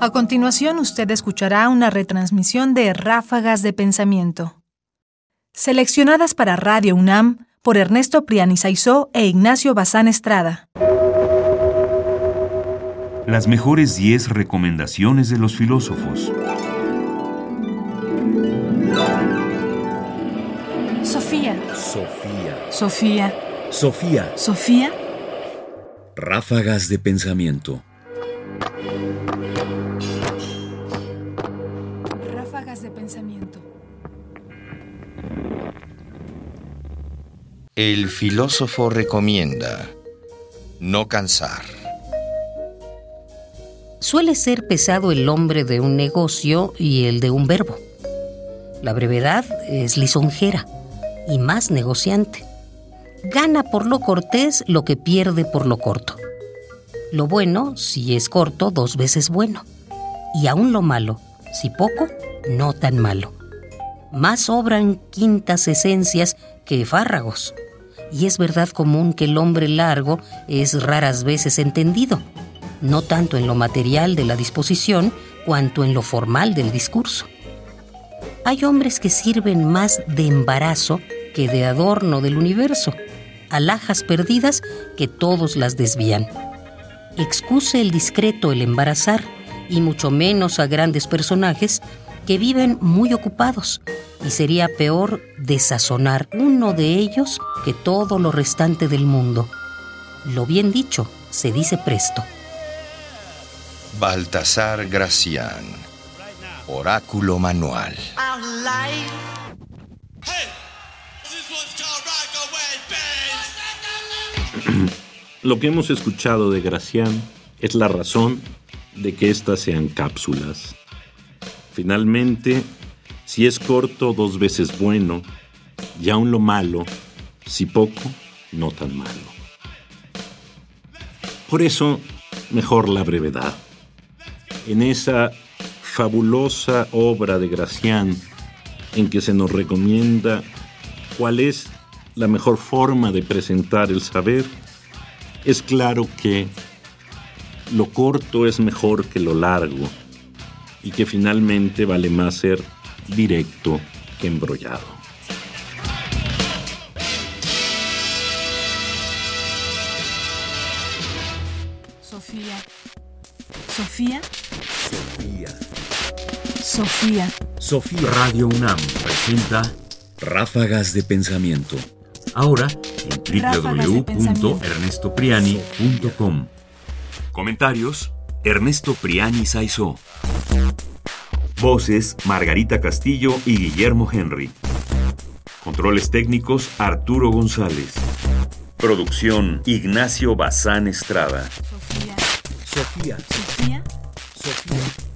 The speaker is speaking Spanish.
A continuación, usted escuchará una retransmisión de Ráfagas de Pensamiento, seleccionadas para Radio UNAM por Ernesto Priani Saizó e Ignacio Bazán Estrada. Las mejores 10 recomendaciones de los filósofos. Sofía. Sofía. Sofía. Sofía. Sofía. Ráfagas de pensamiento. El filósofo recomienda no cansar. Suele ser pesado el hombre de un negocio y el de un verbo. La brevedad es lisonjera y más negociante. Gana por lo cortés lo que pierde por lo corto. Lo bueno, si es corto, dos veces bueno. Y aún lo malo, si poco, no tan malo. Más sobran quintas esencias que fárragos. Y es verdad común que el hombre largo es raras veces entendido, no tanto en lo material de la disposición cuanto en lo formal del discurso. Hay hombres que sirven más de embarazo que de adorno del universo, alhajas perdidas que todos las desvían. Excuse el discreto el embarazar, y mucho menos a grandes personajes que viven muy ocupados, y sería peor desazonar uno de ellos que todo lo restante del mundo. Lo bien dicho se dice presto. Baltasar Gracián. Oráculo manual. Lo que hemos escuchado de Gracián es la razón de que éstas sean cápsulas. Finalmente, si es corto, dos veces bueno, y aun lo malo, si poco, no tan malo. Por eso, mejor la brevedad. En esa fabulosa obra de Gracián, en que se nos recomienda cuál es la mejor forma de presentar el saber, es claro que lo corto es mejor que lo largo y que finalmente vale más ser directo que embrollado. Sofía. Sofía. Sofía. Sofía. Sofía. Radio UNAM presenta Ráfagas de pensamiento. Ahora en www.ernestopriani.com. Comentarios: Ernesto Priani Saizó. Voces: Margarita Castillo y Guillermo Henry. Controles técnicos: Arturo González. Producción: Ignacio Bazán Estrada. Sofía. Sofía. Sofía. Sofía.